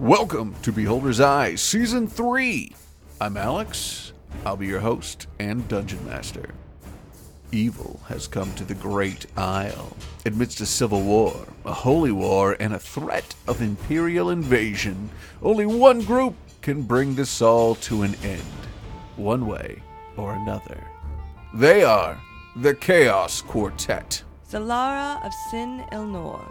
Welcome to Beholder's Eye, Season 3. I'm Alex. I'll be your host and dungeon master. Evil has come to the Great Isle. Amidst a civil war, a holy war, and a threat of imperial invasion, only one group can bring this all to an end, one way or another. They are the Chaos Quartet. Zalara of Sin Ilnor,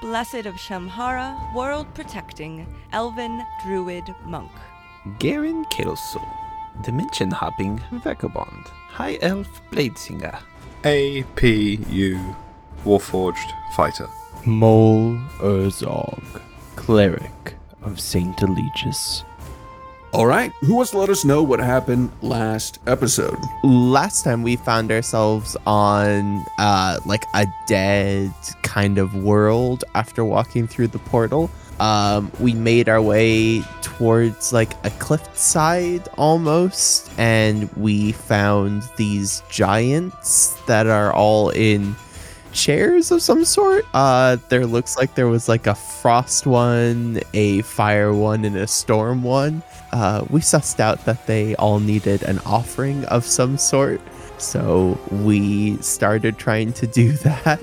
Blessed of Shamhara, world protecting, elven druid monk. Garen Kelso, Dimension Hopping Vagabond, High Elf Bladesinger, APU, Warforged Fighter. Mole Urzog, cleric of Saint Eligius. All right, who wants to let us know what happened last episode? last time we found ourselves on uh like a dead kind of world after walking through the portal um we made our way towards like a cliffside almost and we found these giants that are all in chairs of some sort uh there looks like there was like a frost one a fire one and a storm one uh, we sussed out that they all needed an offering of some sort. So we started trying to do that.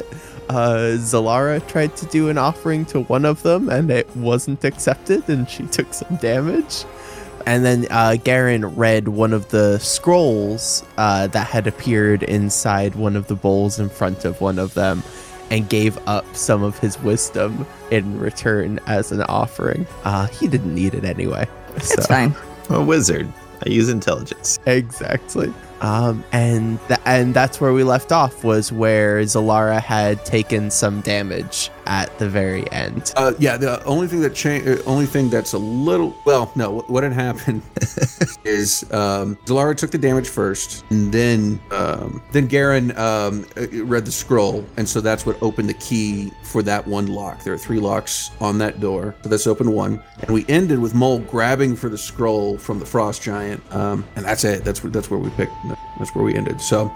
Uh, Zalara tried to do an offering to one of them and it wasn't accepted and she took some damage. And then uh, Garen read one of the scrolls uh, that had appeared inside one of the bowls in front of one of them and gave up some of his wisdom in return as an offering. Uh, he didn't need it anyway. It's fine. I'm a wizard. I use intelligence. Exactly. Um, and th- and that's where we left off was where Zalara had taken some damage at the very end. Uh, yeah, the only thing that changed, uh, only thing that's a little, well, no, what, what had happened is um, Zalara took the damage first, and then um, then Garen um, uh, read the scroll, and so that's what opened the key for that one lock. There are three locks on that door, so that's opened one, and we ended with Mole grabbing for the scroll from the frost giant, um, and that's it. That's where that's where we picked. That's where we ended. So.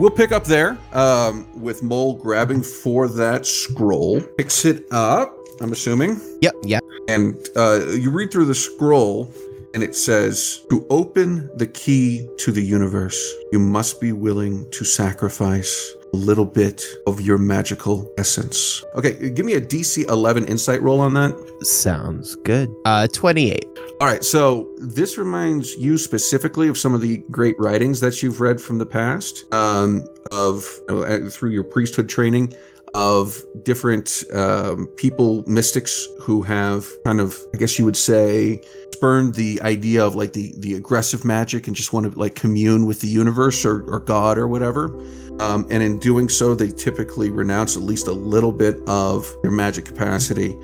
We'll pick up there um, with Mole grabbing for that scroll. Picks it up, I'm assuming. Yep, yep. And uh, you read through the scroll, and it says To open the key to the universe, you must be willing to sacrifice a little bit of your magical essence. Okay, give me a DC 11 insight roll on that. Sounds good. Uh, 28. All right, so this reminds you specifically of some of the great writings that you've read from the past, um, of uh, through your priesthood training, of different um, people, mystics who have kind of, I guess you would say, spurned the idea of like the the aggressive magic and just want to like commune with the universe or, or God or whatever. Um, and in doing so, they typically renounce at least a little bit of their magic capacity.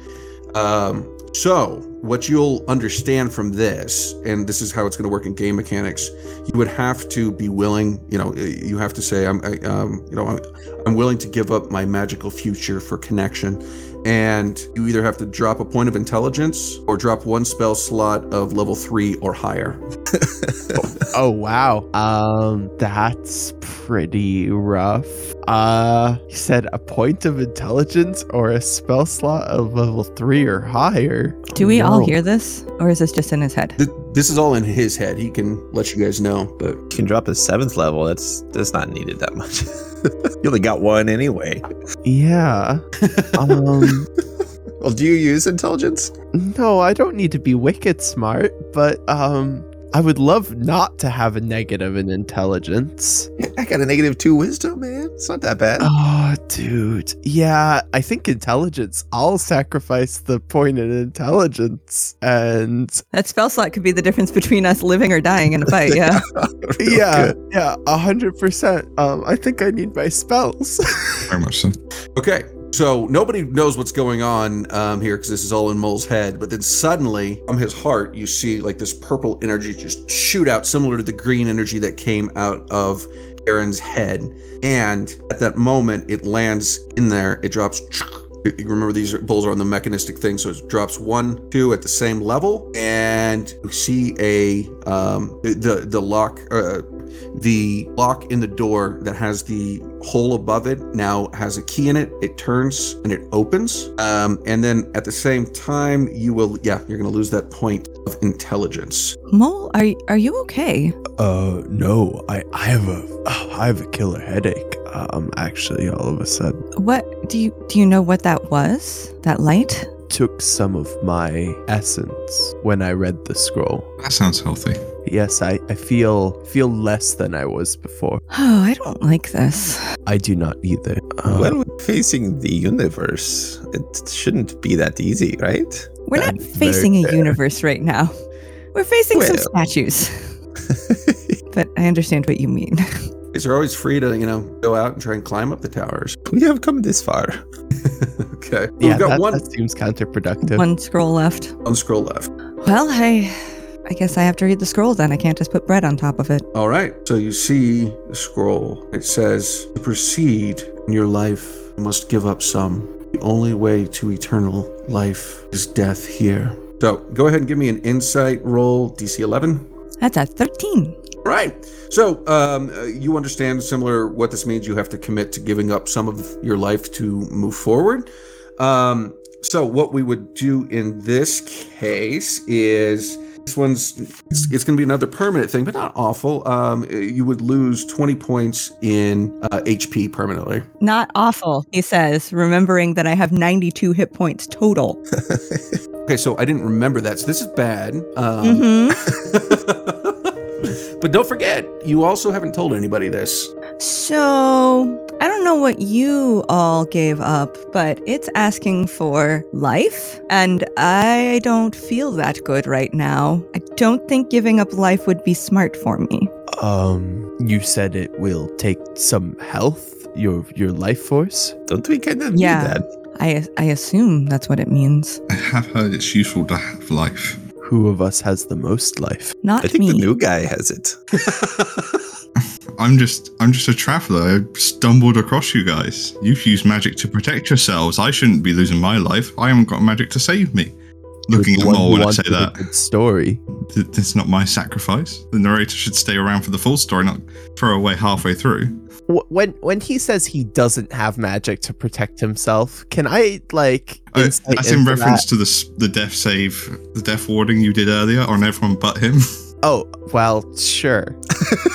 Um, so, what you'll understand from this, and this is how it's going to work in game mechanics, you would have to be willing. You know, you have to say, "I'm, I, um, you know, I'm, I'm willing to give up my magical future for connection." And you either have to drop a point of intelligence or drop one spell slot of level three or higher. Oh wow. Um, that's pretty rough. Uh, he said a point of intelligence or a spell slot of level three or higher. Do we all hear this, or is this just in his head? Th- This is all in his head. He can let you guys know, but You can drop a seventh level. That's that's not needed that much. you only got one anyway. Yeah. Um. Well, do you use intelligence? No, I don't need to be wicked smart, but um I would love not to have a negative in intelligence. I got a negative two wisdom, man. It's not that bad. Oh, dude. Yeah, I think intelligence. I'll sacrifice the point in intelligence and That spell slot could be the difference between us living or dying in a fight. Yeah. Yeah, good. yeah, a hundred percent. Um, I think I need my spells. Very much so. Okay, so nobody knows what's going on um, here because this is all in Mole's head. But then suddenly, from his heart, you see like this purple energy just shoot out, similar to the green energy that came out of Aaron's head. And at that moment, it lands in there. It drops remember these are- bowls are on the mechanistic thing, so it drops one, two at the same level, and you see a um, the the lock. Uh, the lock in the door that has the hole above it now has a key in it. It turns and it opens. Um, and then at the same time, you will, yeah, you're going to lose that point of intelligence. Mole, are are you okay? Uh, no, I, I have a, I have a killer headache. Um, actually, all of a sudden, What do you do you know what that was? That light? took some of my essence when I read the scroll. That sounds healthy. Yes, I, I feel feel less than I was before. Oh, I don't like this. I do not either. Uh, Well, we're facing the universe. It shouldn't be that easy, right? We're not That's very facing a universe right now. We're facing some statues. But I understand what you mean. Because they're always free to, you know, go out and try and climb up the towers. we have come this far. okay. yeah, We've got that, one, that seems counterproductive. One scroll left. one scroll left. Well, I I guess I have to read the scroll then. I can't just put bread on top of it. All right. So you see the scroll. It says, To proceed in your life, you must give up some. The only way to eternal life is death here. So go ahead and give me an insight roll, DC 11. That's a 13. Right. So um, uh, you understand similar what this means. You have to commit to giving up some of your life to move forward. Um, so what we would do in this case is this one's it's, it's going to be another permanent thing, but not awful. Um, you would lose 20 points in uh, HP permanently. Not awful, he says, remembering that I have 92 hit points total. Okay, so I didn't remember that. So this is bad. Um, hmm but don't forget, you also haven't told anybody this. So, I don't know what you all gave up, but it's asking for life, and I don't feel that good right now. I don't think giving up life would be smart for me. Um, you said it will take some health, your your life force. Don't we kind of Yeah. need that? I I assume that's what it means. I have heard it's useful to have life. Who of us has the most life? Not I think me. the new guy has it. I'm just I'm just a traveler. I stumbled across you guys. You've used magic to protect yourselves. I shouldn't be losing my life. I haven't got magic to save me. Looking You're at the one Mole who when I say that, story. th- that's not my sacrifice. The narrator should stay around for the full story, not throw away halfway through. Wh- When when he says he doesn't have magic to protect himself, can I like insight that's in reference that? to the the death save, the death warding you did earlier on everyone but him. Oh well, sure.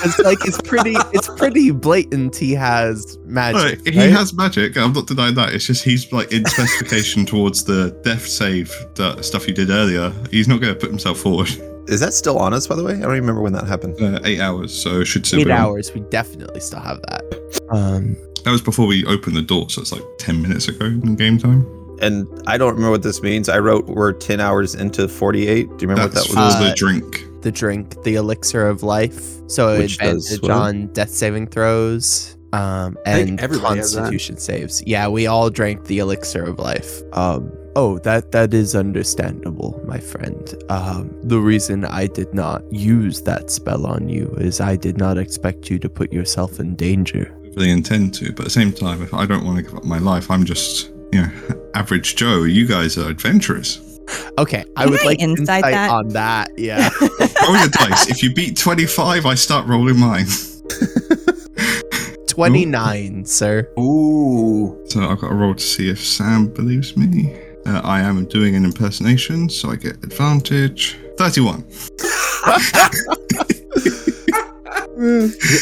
it's like it's pretty it's pretty blatant. He has magic. Right, he right? has magic. I'm not denying that. It's just he's like in specification towards the death save that stuff you did earlier. He's not going to put himself forward. Is that still on us, by the way? I don't remember when that happened. Uh, eight hours, so it should still eight be on. hours. We definitely still have that. Um, That was before we opened the door, so it's like ten minutes ago in game time. And I don't remember what this means. I wrote we're 10 hours into 48. Do you remember That's what that was? Uh, the drink. The drink, the elixir of life. So Which does advantage on death saving throws. Um, and everybody constitution saves. Yeah, we all drank the elixir of life. um, oh, that that is understandable, my friend. Um, the reason I did not use that spell on you is I did not expect you to put yourself in danger. I really intend to, but at the same time, if I don't want to give up my life, I'm just you know average Joe. You guys are adventurous. Okay, I Can would I like insight insight, that? on that. Yeah. Roll your dice. If you beat 25, I start rolling mine. 29, sir. Ooh. So I've got to roll to see if Sam believes me. Uh, I am doing an impersonation, so I get advantage. 31.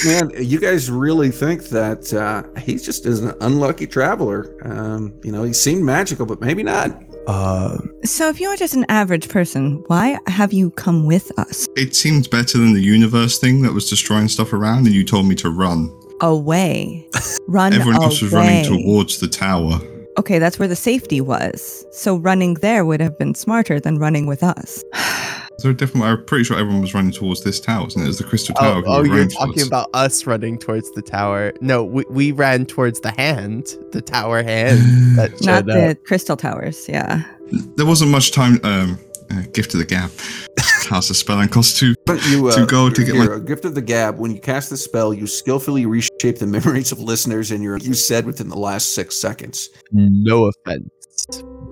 Man, you guys really think that uh, he's just is an unlucky traveler. Um, you know, he seemed magical, but maybe not. Uh, So, if you're just an average person, why have you come with us? It seemed better than the universe thing that was destroying stuff around, and you told me to run. Away. Run Everyone away. else was running towards the tower. Okay, that's where the safety was. So running there would have been smarter than running with us. Is there a different way? I'm pretty sure everyone was running towards this tower, isn't it? It was the Crystal Tower. Oh, oh you're talking towards. about us running towards the tower. No, we, we ran towards the hand, the tower hand that Not the up. crystal towers, yeah. There wasn't much time. Um, uh, gift of the gab. Cast a spell and cost two. But you uh, To go to get your- my- a gift of the gab. When you cast the spell, you skillfully reshape the memories of listeners in your you said within the last six seconds. No offense.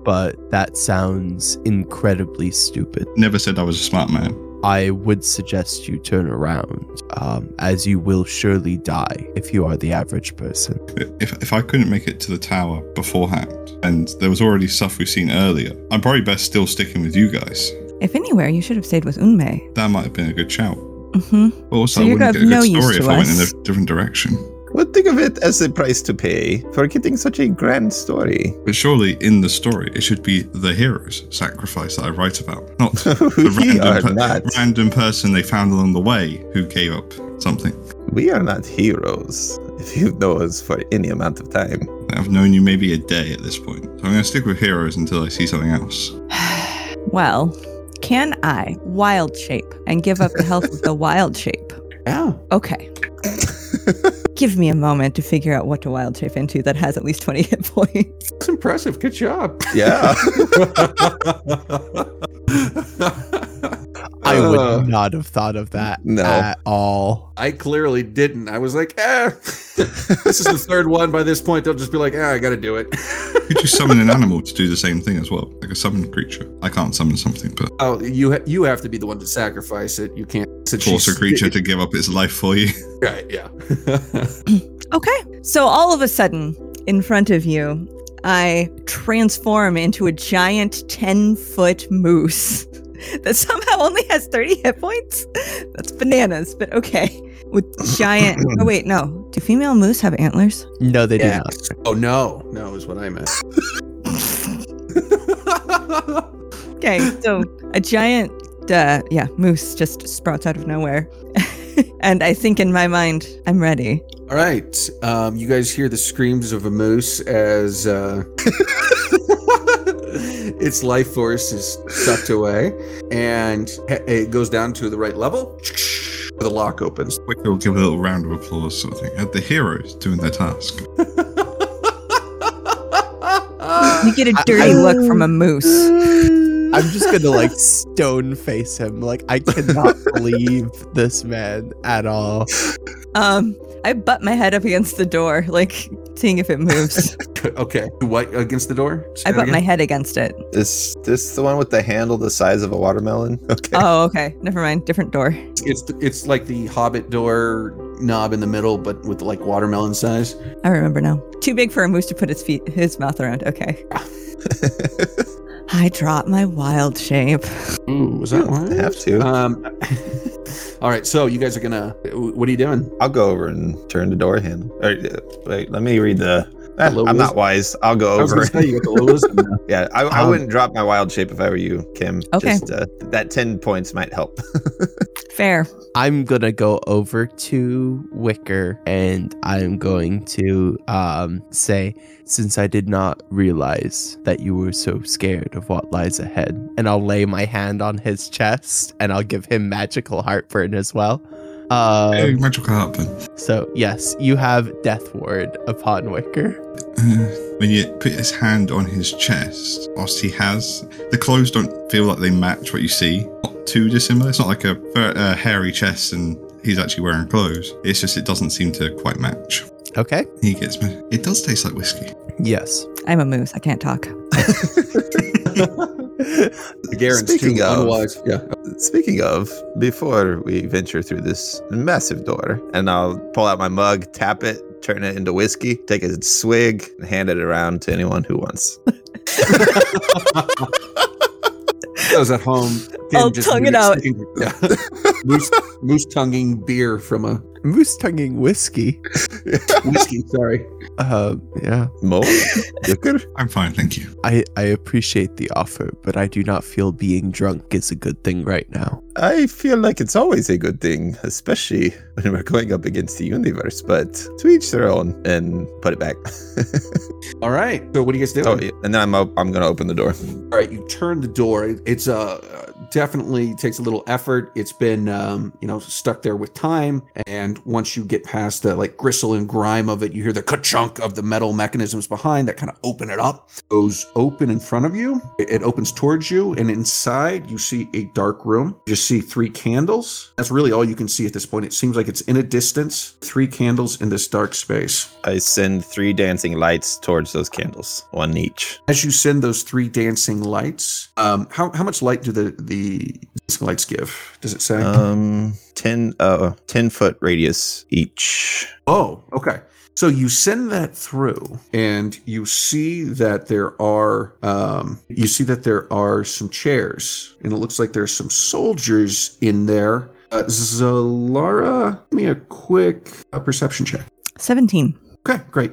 but that sounds incredibly stupid. Never said I was a smart man. I would suggest you turn around, um, as you will surely die if you are the average person. If, if I couldn't make it to the tower beforehand, and there was already stuff we've seen earlier, I'm probably best still sticking with you guys. If anywhere, you should have stayed with Unmei. That might have been a good shout. Mm-hmm. Also, So I you're wouldn't get a no good use story to if I went in a different direction. Well, think of it as a price to pay for getting such a grand story. But surely in the story, it should be the hero's sacrifice that I write about, not we the random, per- not. random person they found along the way who gave up something. We are not heroes. If you know us for any amount of time. I've known you maybe a day at this point. So I'm going to stick with heroes until I see something else. Well, can I wild shape and give up the health of the wild shape? Yeah. Okay. Give me a moment to figure out what to wild shape into that has at least 20 hit points. That's impressive. Good job. Yeah. I would Uh, not have thought of that No. at all. I clearly didn't. I was like, eh. this is the third one. By this point, they'll just be like, ah, I got to do it. Could you summon an animal to do the same thing as well? Like a summoned creature? I can't summon something, but oh, you ha- you have to be the one to sacrifice it. You can't since force a she's- creature to give up its life for you. Right. Yeah. Okay. So all of a sudden, in front of you, I transform into a giant 10 foot moose that somehow only has 30 hit points. That's bananas, but okay. With giant. oh, wait, no. Do female moose have antlers? No, they do not. Oh no, no is what I meant. Okay, so a giant, uh, yeah, moose just sprouts out of nowhere. and I think in my mind, I'm ready. All right. Um, you guys hear the screams of a moose as uh, its life force is sucked away, and it goes down to the right level. The lock opens. Wicker will give a little round of applause, sort of thing. At the heroes doing their task. You get a dirty look from a moose. I'm just gonna like stone face him. Like I cannot believe this man at all. Um, I butt my head up against the door, like seeing if it moves. okay. What against the door? Say I butt again? my head against it. Is this the one with the handle the size of a watermelon? Okay. Oh, okay. Never mind. Different door. It's it's like the Hobbit door knob in the middle, but with like watermelon size. I remember now. Too big for a moose to put his feet, his mouth around. Okay. I drop my wild shape. Ooh, was that one? have to. Um. all right. So you guys are gonna. What are you doing? I'll go over and turn the door handle. Or, uh, wait, let me read the. Eh, I'm not wise. I'll go over. gonna say you got the low wisdom now. yeah, I, I Um, wouldn't drop my wild shape if I were you, Kim. Okay. Just, uh, that 10 points might help. Fair. I'm gonna go over to Wicker and I'm going to um, say, since I did not realize that you were so scared of what lies ahead, and I'll lay my hand on his chest and I'll give him magical heartburn as well. Um, hey, magical heartburn. so yes, you have Death Ward upon Wicker. Uh, when you put his hand on his chest, whilst he has the clothes, don't feel like they match what you see. Not too dissimilar. It's not like a, a hairy chest and he's actually wearing clothes. It's just it doesn't seem to quite match. Okay. He gets me. It does taste like whiskey. Yes. I'm a moose. I can't talk. Garen's Speaking too of- unwise. Yeah. Speaking of, before we venture through this massive door, and I'll pull out my mug, tap it, turn it into whiskey, take a swig, and hand it around to anyone who wants. Those at home. can I'll just tongue it moose- out. Yeah. moose, moose tonguing beer from a Moose tonguing whiskey. whiskey. Sorry. Uh, yeah. Mo? Yucker? I'm fine, thank you. I, I appreciate the offer, but I do not feel being drunk is a good thing right now. I feel like it's always a good thing, especially when we're going up against the universe, but to each their own and put it back. All right. So what do you guys do? oh, yeah, and then I'm, op- I'm going to open the door. All right. You turn the door. It's a definitely takes a little effort. It's been, um, you know, stuck there with time. And once you get past the like gristle and grime of it, you hear the ka-chunk of the metal mechanisms behind that kind of open it up. It goes open in front of you. It, it opens towards you, and inside you see a dark room. You just see three candles. That's really all you can see at this point. It seems like it's in a distance. Three candles in this dark space. I send three dancing lights towards those candles, one each. As you send those three dancing lights, um, how how much light do the the dancing lights give? Does it say? Um, 10, uh, 10 foot radius each. Oh, okay. So you send that through, and you see that there are um, you see that there are some chairs, and it looks like there's some soldiers in there. Uh, Zalara, give me a quick uh, perception check. 17. Okay, great.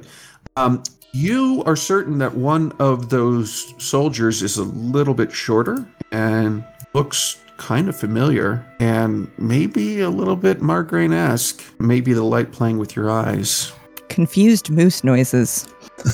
Um, you are certain that one of those soldiers is a little bit shorter and looks kind of familiar and maybe a little bit Margraine esque. Maybe the light playing with your eyes. Confused moose noises.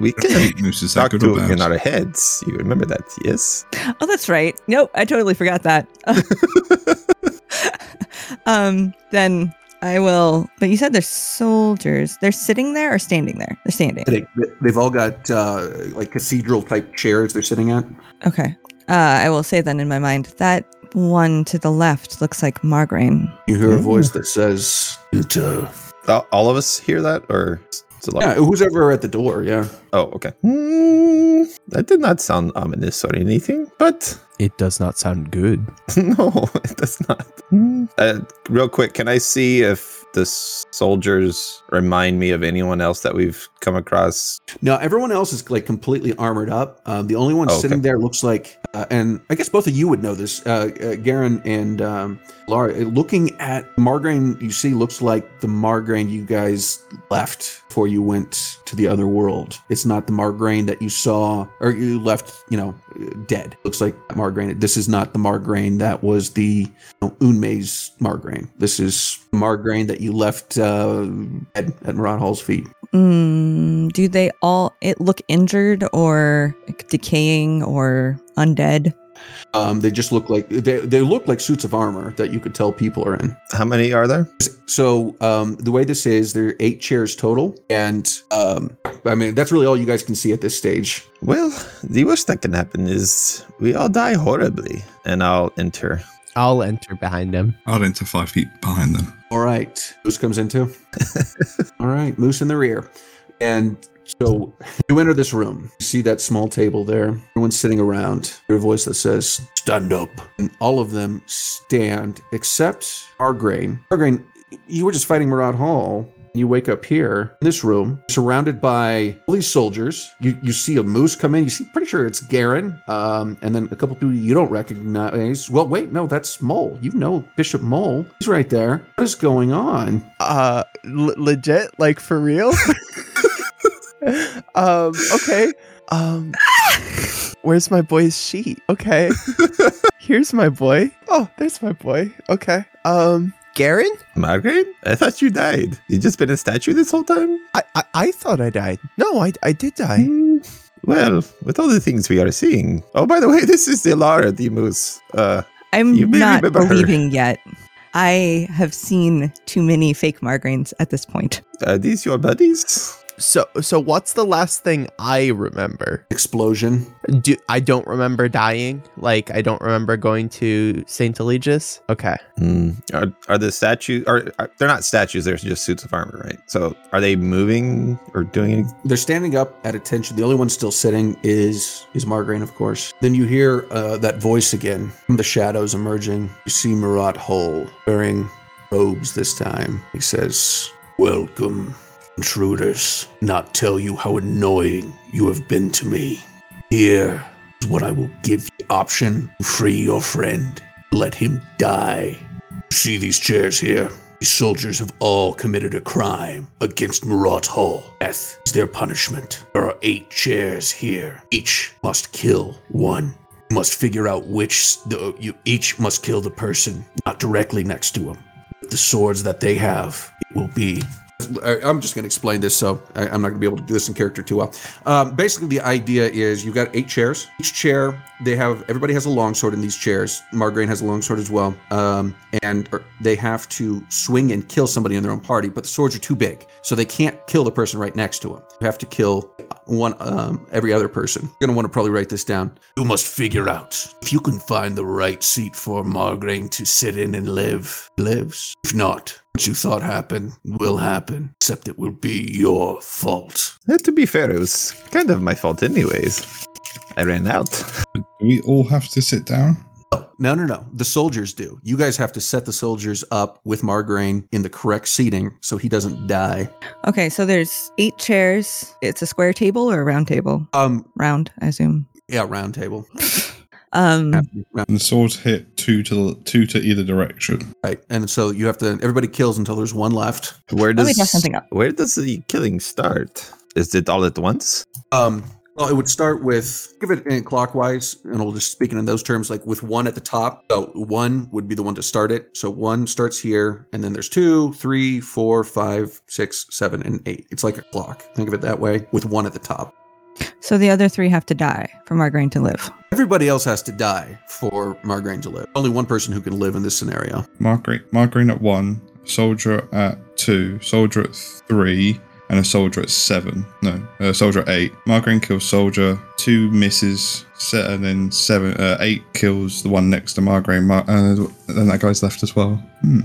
we can Moose is that talk good to or him in our heads. You remember that, yes? Oh, that's right. Nope, I totally forgot that. um, then I will. But you said they're soldiers. They're sitting there or standing there? They're standing. They, they've all got uh, like cathedral type chairs they're sitting at. Okay. Uh, I will say then in my mind that one to the left looks like Margraine. You hear a voice that says, it, uh, All, all of us hear that, or is it like- "Yeah, who's ever at the door?" Yeah. Oh, okay. Hmm, that did not sound ominous or anything, but It does not sound good. no, it does not. Hmm. Uh, real quick, can I see if the soldiers remind me of anyone else that we've come across? No, everyone else is like completely armored up. Um, the only one Oh, okay. sitting there looks like, uh, and I guess both of you would know this, uh, uh, Garen and um, Laura. Looking at Margraine, you see looks like the Margraine you guys left before you went to the other world. It's not the Margraine that you saw or you left, you know, dead. Looks like Margraine. This is not the Margraine that was the you know, Unmei's Margraine. This is Margraine that you left uh, dead at Marat Hall's feet. Mm, do they all it look injured or like, decaying or undead? Um, they just look like they, they look like suits of armor that you could tell people are in. How many are there? So um, the way this is, there are eight chairs total, and um, I mean that's really all you guys can see at this stage. Well, the worst that can happen is we all die horribly, and I'll enter. I'll enter behind him. I'll enter five feet behind them. All right, Moose comes into. all right, Moose in the rear, and so you enter this room. You see that small table there. Everyone's sitting around. Your voice that says, "Stand up," and all of them stand except Margraine. Margraine, you were just fighting Murat Hall. You wake up here in this room, surrounded by all these soldiers. You you see a moose come in. You see, pretty sure it's Garen, um, and then a couple people you don't recognize. Well, wait, no, that's Mole. You know Bishop Mole. He's right there. What is going on? Uh, l- legit, like for real. um. Okay. Um. Where's my boy's sheet? Okay. Here's my boy. Oh, there's my boy. Okay. Um. Garen? Margaret? I thought you died. You just been a statue this whole time? I, I I thought I died. No, I I did die. Hmm, Well, with all the things we are seeing. Oh, by the way, this is Zalara the moose. Uh, I'm You not remember her. believing yet. I have seen too many fake Margraines at this point. are these your buddies? So so what's the last thing I remember? Explosion. Do I don't remember dying? Like I don't remember going to Saint Eligius? Okay. Hmm. Are, are the statues? Are, are they're not statues? They're just suits of armor, right? So, are they moving or doing? Any, They're standing up at attention. The only one still sitting is is Margarine, of course. Then you hear uh, that voice again from the shadows emerging. You see Murat Hall wearing robes this time. He says, "Welcome, intruders. Not tell you how annoying you have been to me. Here is what I will give you: option to free your friend. Let him die. See these chairs here." These soldiers have all committed a crime against Murat Hall. Death is their punishment. There are eight chairs here. Each must kill one. You must figure out which the, you each must kill the person not directly next to him. With the swords that they have, it will be I'm just going to explain this, so I, I'm not going to be able to do this in character too well. Um, basically, the idea is you've got eight chairs. Each chair, they have everybody has a longsword in these chairs. Margraine has a longsword as well, um, and er, they have to swing and kill somebody in their own party. But the swords are too big, so they can't kill the person right next to them. You have to kill one um, every other person. You're going to want to probably write this down. You must figure out if you can find the right seat for Margraine to sit in and live. Lives. If not, what you thought happened will happen, except it will be your fault. Eh, to be fair, it was kind of my fault, anyways. I ran out. Do we all have to sit down? Oh, no, no, no. The soldiers do. You guys have to set the soldiers up with Margraine in the correct seating so he doesn't die. Okay, so there's eight chairs. It's a square table or a round table? Um, Round, I assume. yeah, round table. Um, And the swords hit two to the, two to either direction. Right, and so you have to. Everybody kills until there's one left. Where Let does me something up. Where does the killing start? Is it all at once? Um, well, it would start with give it in clockwise, and we'll just speak it in those terms, like with one at the top. So one would be the one to start it. So one starts here, and then there's two, three, four, five, six, seven, and eight. It's like a clock. Think of it that way, with one at the top. So the other three have to die for Margarine to live. Everybody else has to die for Margraine to live. Only one person who can live in this scenario. Margaret, Margarine at one, soldier at two, soldier at three, and a soldier at seven. No, a soldier at eight. Margarine kills soldier, two misses, se- and then seven, uh, eight kills the one next to Margarine. Mar- uh, then that guy's left as well. Hmm.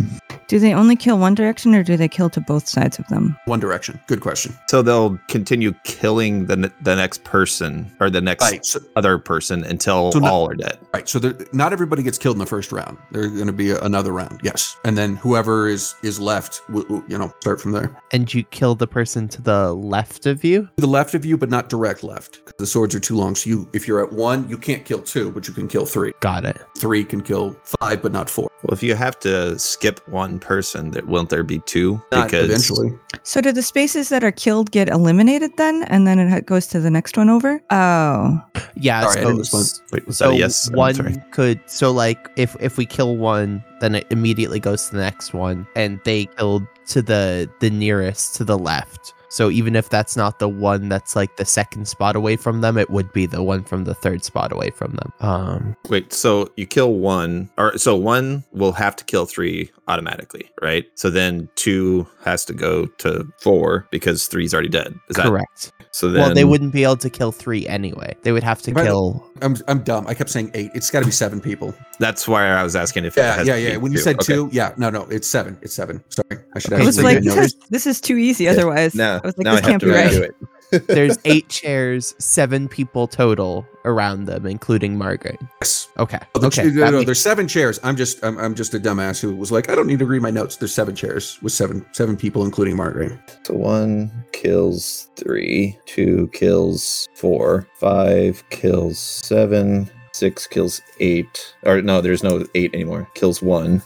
Do they only kill one direction or do they kill to both sides of them? One direction. Good question. So they'll continue killing the ne- the next person or the next Right. So, other person until So no- all are dead. right. So not everybody gets killed in the first round. There's going to be a, another round. Yes, and then whoever is is left, w- w- you know, start from there. And you kill the person to the left of you? To the left of you, but not direct left. The swords are too long. So you, if you're at one, you can't kill two, but you can kill three. Got it. Three can kill five, but not four. Well, if you have to skip one person, that won't there be two? Not eventually. So do the spaces that are killed get eliminated then and then it goes to the next one over? Oh. Yeah. Sorry, so, didn't. Wait, was so that a yes? One could so like if if we kill one, then it immediately goes to the next one, and they killed to the the nearest to the left. So even if that's not the one that's like the second spot away from them, it would be the one from the third spot away from them. Um, Wait, so you kill one, or so one will have to kill three automatically, right? So then two has to go to four because three's already dead. Is that correct. so? Then well, they wouldn't be able to kill three anyway. They would have to Right. kill. I'm, I'm dumb. I kept saying eight. It's got to be seven people. That's why I was asking if. it Yeah, has yeah, yeah. When you two. said Okay. two, yeah, no, no, it's seven. It's seven. Sorry, I should Okay, I have. was so like, this know- is, this is too easy otherwise. Now, I was like, now this I can't to be right. it. There's eight chairs, seven people total around them, including Margaret. Yes. Okay. Oh, the okay. ch- no, that no, there's seven chairs. I'm just, I'm, I'm just a dumbass who was like, I don't need to read my notes. There's seven chairs with seven, seven people, including Margaret. So one kills three, two kills four, five kills seven, six kills eight. Or no, there's no eight anymore. Kills one,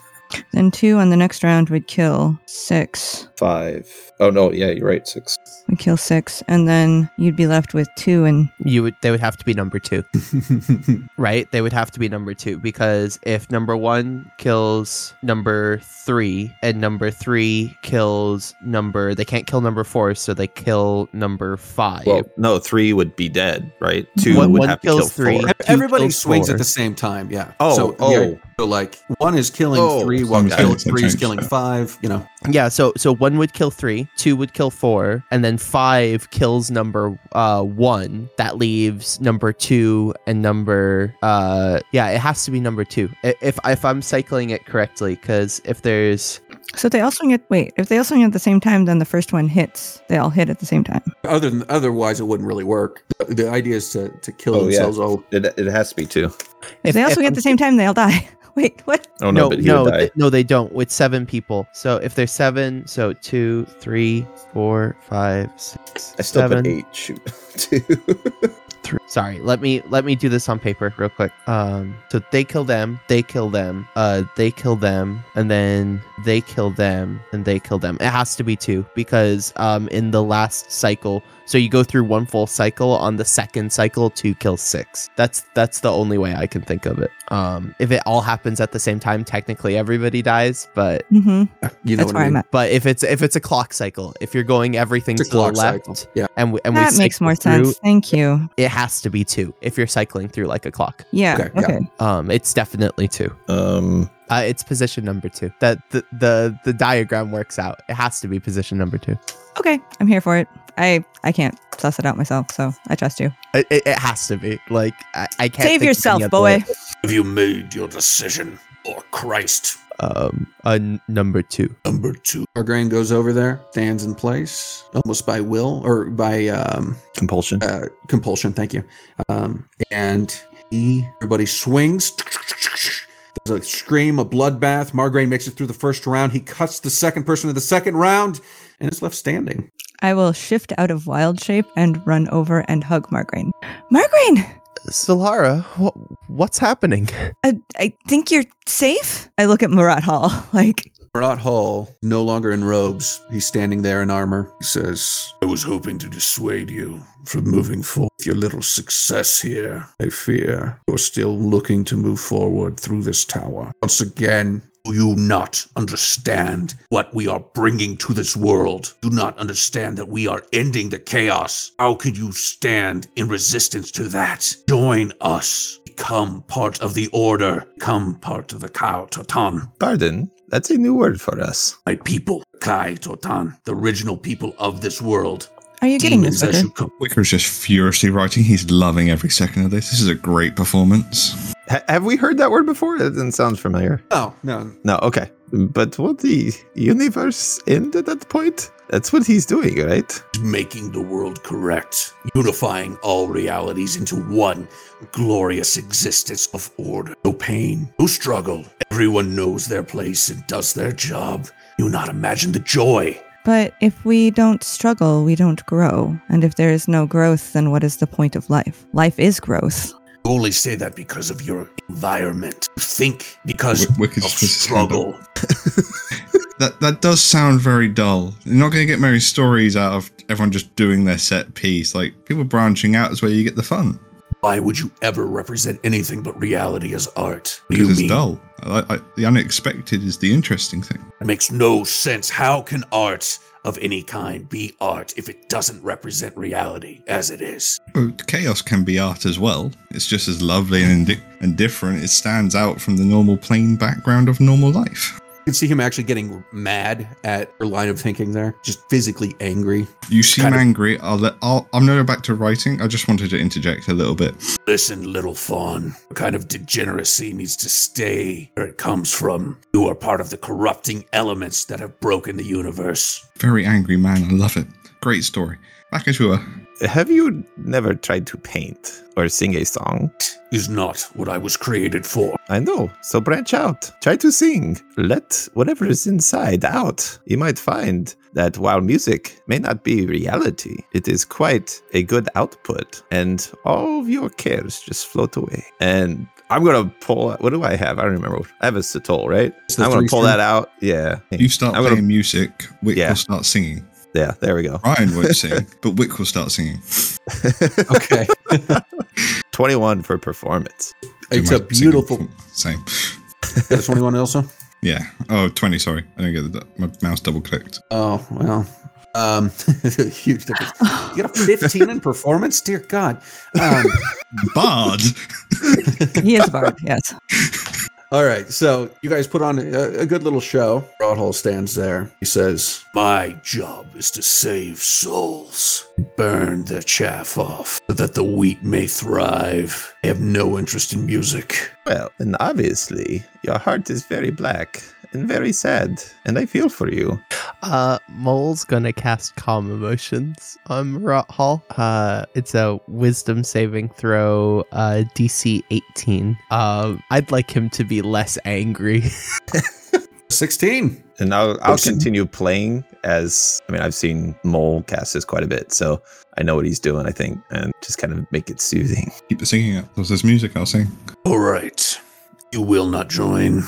Then two on the next round would kill six. Five. Oh no, yeah, you're right. Six. We kill six. And then you'd be left with two and you would. They would have to be number two. right? They would have to be number two because if number one kills number three and number three kills number, they can't kill number four, so they kill number five. Well, no, three would be dead, right? Two One- would one have to kills kill three. four. Everybody kills swings four. at the same time. Yeah. Oh, so, oh. yeah, so like one is killing Oh. three, while Someone's kill, three is killing that. five. You know, yeah, so so one would kill three, two would kill four, and then five kills number uh one. That leaves number two and number uh yeah, it has to be number two. If if I'm cycling it correctly, because if there's so they all swing at wait, if they all swing at the same time, then the first one hits. They all hit at the same time. other than otherwise, it wouldn't really work. The, the idea is to to kill Oh, yeah. all. It, it has to be two. If, if, they all if swing at the same time, they all die. Wait, what? Oh no, no, but he no, would die. th- no, they don't. With seven people, so if there's seven, so two, three, four, five, six, I still seven, put eight. Shoot, two. three. Sorry, let me let me do this on paper real quick. Um, so they kill them, they kill them, uh, they kill them, and then they kill them, and they kill them. It has to be two because um, in the last cycle, So you go through one full cycle on the second cycle to kill six. That's that's the only way I can think of it. Um, if it all happens at the same time, technically everybody dies, but hmm You know That's what I mean? but if it's if it's a clock cycle, if you're going everything It's a to the left, cycle. Yeah. and we, and we That makes more through, sense. Thank you. It has to be two if you're cycling through like a clock. Yeah. Okay, Okay. yeah. Um, it's definitely two. Um, Uh, it's position number two. That the, the the diagram works out. It has to be position number two. Okay. I'm here for it. I I can't suss it out myself, so I trust you. It, it, it has to be. Like I, I can't Save yourself, any boy. way. Have you made your decision? Or Christ? Um, uh, number two. Number two. Margraine goes over there, stands in place, almost by will or by um, compulsion. uh, compulsion. Thank you. Um, and he, everybody swings. There's a scream, a bloodbath. Margraine makes it through the first round. He cuts the second person in the second round and is left standing. I will shift out of wild shape and run over and hug Margraine. Margraine, Zalara, what what's happening? I, I think you're safe. I look at Murat Hall like, Murat Hall, no longer in robes. He's standing there in armor. He says, I was hoping to dissuade you from moving forward. With your little success here, I fear you're still looking to move forward through this tower. Once again, do you not understand what we are bringing to this world? Do not understand that we are ending the chaos? How can you stand in resistance to that? Join us. Become part of the order. Become part of the Kao Totan. Pardon, that's a new word for us. My people, Kai Totan, the original people of this world. are you getting this, Demons Wicker? you come. Wicker's just furiously writing. He's loving every second of this. This is a great performance. Ha- have we heard that word before? It didn't sound familiar. "Oh no, No, okay. But will the universe end at that point? That's what he's doing, right? making the world correct, unifying all realities into one glorious existence of order. No pain, no struggle. Everyone knows their place and does their job. You not imagine the joy. But if we don't struggle, we don't grow. And if there is no growth, then what is the point of life? Life is growth. You only say that because of your environment. You think because Wicked of just puts his hand up. struggle. That that does sound very dull. You're not going to get many stories out of everyone just doing their set piece. Like people branching out is where you get the fun. Why would you ever represent anything but reality as art? What do you it's mean? dull. I, I, the unexpected is the interesting thing. It makes no sense. How can art of any kind be art if it doesn't represent reality as it is? Well, chaos can be art as well. It's just as lovely and indi- and different. It stands out from the normal plain background of normal life. You can see him actually getting mad at her line of thinking there, just physically angry. You seem Kind of- angry. I'll let. I'll, I'm going to go back to writing. I just wanted to interject a little bit. Listen, little fawn, what kind of degeneracy needs to stay where it comes from? You are part of the corrupting elements that have broken the universe. Very angry man. I love it. Great story. Back as we were. Have you never tried to paint or sing a song? Is not what I was created for. I know, so branch out. Try to sing. Let whatever is inside out. You might find that while music may not be reality, it is quite a good output, and all of your cares just float away. And I'm gonna pull. What do I have? I don't remember. I have a satol, right? I'm gonna pull string. that out. Yeah, You start I'm gonna- playing music. Wick Yeah. will start singing. Yeah. There we go. Ryan won't sing, but Wick will start singing. Okay. 21 for performance. it's a beautiful. Same. Got a 21 also? Yeah. Oh, 20, sorry. I didn't get the, my mouse double clicked. Oh, well. Um, huge difference. You got a 15 in performance? Dear God. Um, Bard! He is a bard, yes. All right. So you guys put on a, a good little show. Broadhole stands there. He says, My job is to save souls, burn the chaff off, so that the wheat may thrive. I have no interest in music. Well, and obviously, your heart is very black and very sad, and I feel for you. Uh, Mole's gonna cast Calm Emotions on Murat Hall. Uh, it's a Wisdom saving throw, uh, DC 18. Um, I'd like him to be less angry. 16. And I'll I'll Listen. continue playing as I mean I've seen Mole cast this quite a bit, so I know what he's doing. I think, and just kind of make it soothing. Keep the singing up. There's this music I'll sing. All right. You will not join.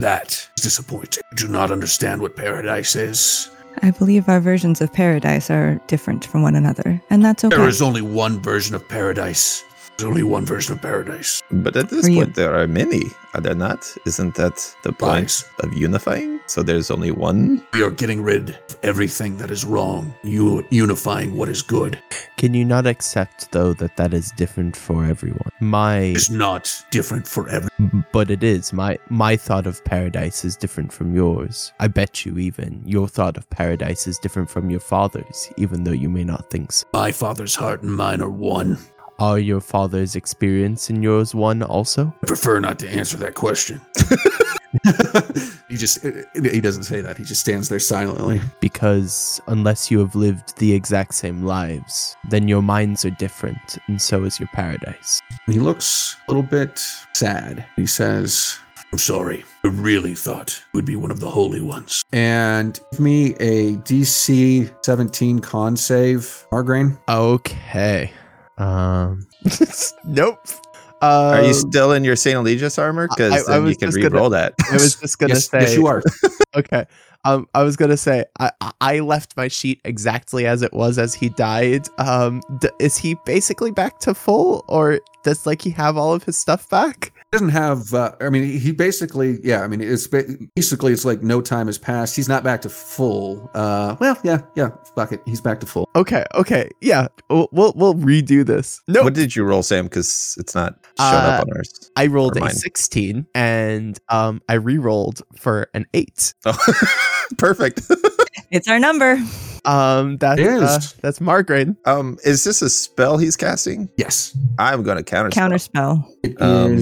That is disappointing. You do not understand what paradise is. I believe our versions of paradise are different from one another, and that's okay. There is only one version of paradise. There's only one version of paradise. But at this For you. point, there are many, are there not? Isn't that the point Lies. of unifying? So there's only one? We are getting rid of everything that is wrong, you unifying what is good. Can you not accept, though, that that is different for everyone? My, It's not different for everyone. but it is. My my thought of paradise is different from yours. I bet you even your thought of paradise is different from your father's, even though you may not think so. My father's heart and mine are one. Are your father's experience and yours one also? I prefer not to answer that question. he just he doesn't say that. He just stands there silently. Because unless you have lived the exact same lives, then your minds are different, and so is your paradise. He looks a little bit sad. He says, I'm sorry. I really thought it would be one of the holy ones. and give me a DC 17 con save, Margraine. Okay. Um. nope. Uh, Are you still in your St. Eligius armor? Because I- I then you was can just gonna- re-roll that. I was just gonna yes, say. yes, you are. Okay. Um, I was gonna say I I- I left my sheet exactly as it was as he died. Um, d- is he basically back to full, or does like he have all of his stuff back? Doesn't have uh, i mean he basically yeah i mean it's basically it's like no time has passed he's not back to full uh well yeah yeah fuck it he's back to full Okay. Okay. Yeah. We'll we'll, we'll redo this. No, What did you roll, Sam? Because it's not showing Uh, up on ours. I rolled a sixteen, and um, I re-rolled for an eight. Oh, perfect. It's our number. Um, that's uh, that's Margaret. um, is this a spell he's casting? yes I'm going to counter. Counter spell. It is Um,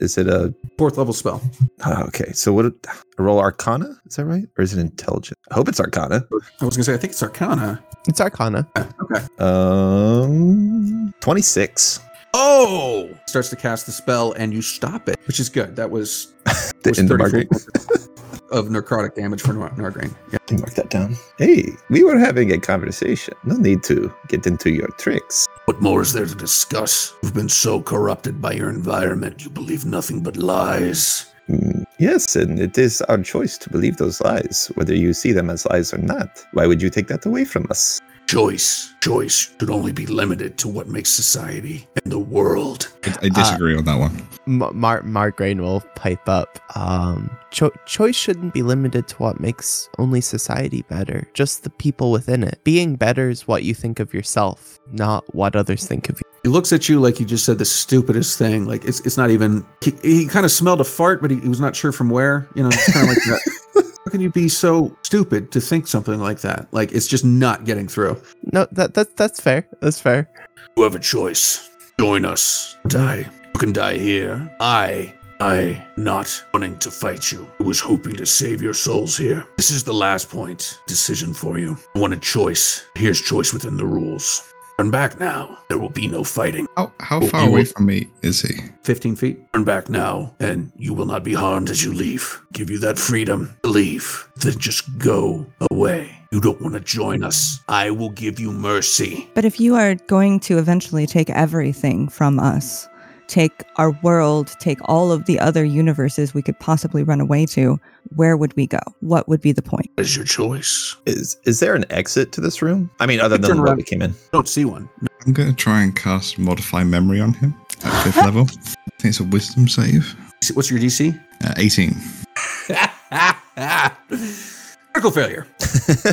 Is it a? fourth level spell Oh, okay. So what? A roll Arcana? Is that right? Or is it Intelligent? I hope it's Arcana. i was gonna say i think it's arcana It's Arcana. okay Um, twenty six. oh starts to cast the spell and you stop it which is good that was, The was end of 34 Margaret. of necrotic damage for Nar- nargraine yeah Can mark that down. Hey, we were having a conversation. No need to get into your tricks. What more is there to discuss? You've been so corrupted by your environment, you believe nothing but lies. Mm, yes, and it is our choice to believe those lies, whether you see them as lies or not. Why would you take that away from us? Choice. Choice should only be limited to what makes society and the world. I, I disagree on that one. M- Mar Margraine will pipe up. Um, cho- choice shouldn't be limited to what makes only society better, just the people within it. Being better is what you think of yourself, not what others think of you. he looks at you like you just said the stupidest thing like it's, it's not even he, he kind of smelled a fart but he, he was not sure from where you know it's kind of like that how can you be so stupid to think something like that like it's just not getting through No, that that that's fair. That's fair. You have a choice. Join us. Die. You can die here. I. I not wanting to fight you. I was hoping to save your souls here. This is the last point. Decision for you. I want a choice. Here's choice within the rules. Turn back now. There will be no fighting. How, how far away will- from me is he? 15 feet Turn back now, and you will not be harmed as you leave. Give you that freedom to leave. Then just go away. You don't want to join us. I will give you mercy. But if you are going to eventually take everything from us, take our world, take all of the other universes we could possibly run away to, where would we go? What would be the point? That is your choice. Is is there an exit to this room? I mean, other than what around. we came in. don't see one I'm going to try and cast Modify Memory on him at fifth level. I think it's a Wisdom save. what's your dc Uh, 18. critical failure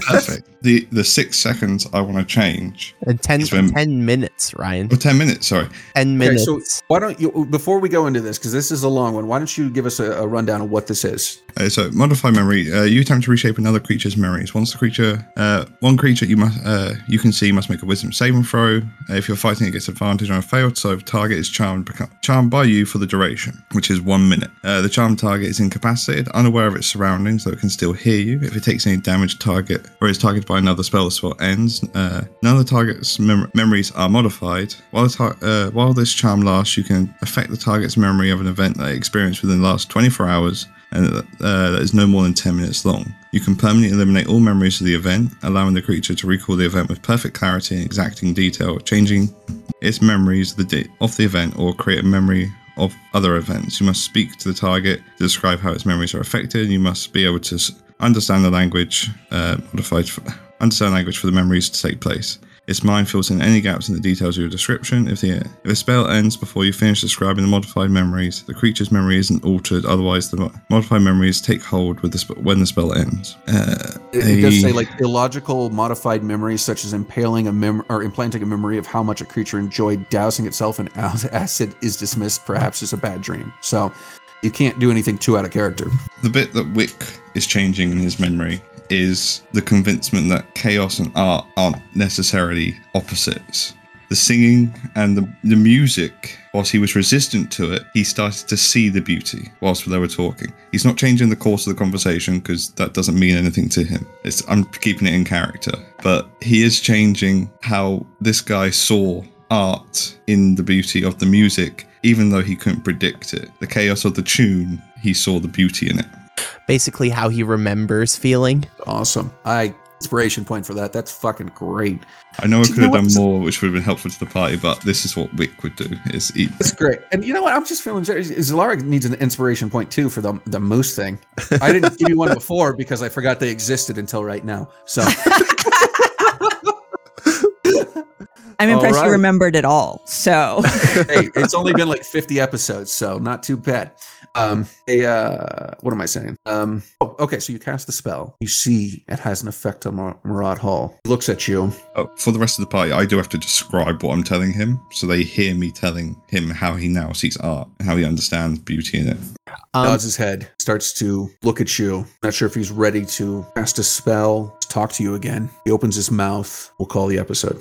Perfect. the the six seconds I want to change. And 10, when- 10 minutes, Ryan. Or 10 minutes, sorry. 10 Okay, minutes. so why don't you before we go into this because this is a long one why don't you give us a, a rundown of what this is Uh, so modify memory. Uh, you attempt to reshape another creature's memories. Once the creature, uh, one creature you must uh, you can see must make a wisdom saving throw. Uh, if you're fighting, it gets advantage on a failed. So the target is charmed become, charmed by you for the duration, which is one minute. Uh, the charmed target is incapacitated, unaware of its surroundings, though it can still hear you. If it takes any damage, target or is targeted by another spell, spell ends. Uh, none of the target's mem- memories are modified. While tar- uh, while this charm lasts, you can affect the target's memory of an event they experienced within the last 24 hours and uh, that is no more than 10 minutes long. You can permanently eliminate all memories of the event, allowing the creature to recall the event with perfect clarity and exacting detail, changing its memories of the, di- of the event or create a memory of other events. You must speak to the target to describe how its memories are affected, and you must be able to understand the language uh, modified. For, understand language for the memories to take place. Its mind fills in any gaps in the details of your description. If the if a spell ends before you finish describing the modified memories, the creature's memory isn't altered. Otherwise, the modified memories take hold with the sp- when the spell ends. Uh, It, it does say like illogical modified memories, such as impaling a mem or implanting a memory of how much a creature enjoyed dousing itself in ac- acid, is dismissed. Perhaps as a bad dream. So you can't do anything too out of character. the bit that Wick is changing in his memory is the convincement that chaos and art aren't necessarily opposites. The singing and the, the music, whilst he was resistant to it, he started to see the beauty whilst they were talking. He's not changing the course of the conversation because that doesn't mean anything to him. It's, I'm keeping it in character. But he is changing how this guy saw art in the beauty of the music, even though he couldn't predict it. The chaos of the tune, he saw the beauty in it. Basically, how he remembers feeling. Awesome. I inspiration point for that. That's fucking great. I know I could have done what's- more, which would have been helpful to the party, but this is what Wick would do: is eat. That's great. And you know what? I'm just feeling Zalara needs an inspiration point too for the the moose thing. I didn't give you one before because I forgot they existed until right now. So I'm impressed right. you remembered it all. So hey, it's only been like 50 episodes, so not too bad. Um, a, uh, what am I saying? Um, oh, okay, so you cast the spell. You see it has an effect on Mur- Murat Hall. He looks at you. Oh, for the rest of the party, I do have to describe what I'm telling him, so they hear me telling him how he now sees art, how he understands beauty in it. Um, nods his head, starts to look at you. Not sure if he's ready to cast a spell, talk to you again. He opens his mouth. We'll call the episode.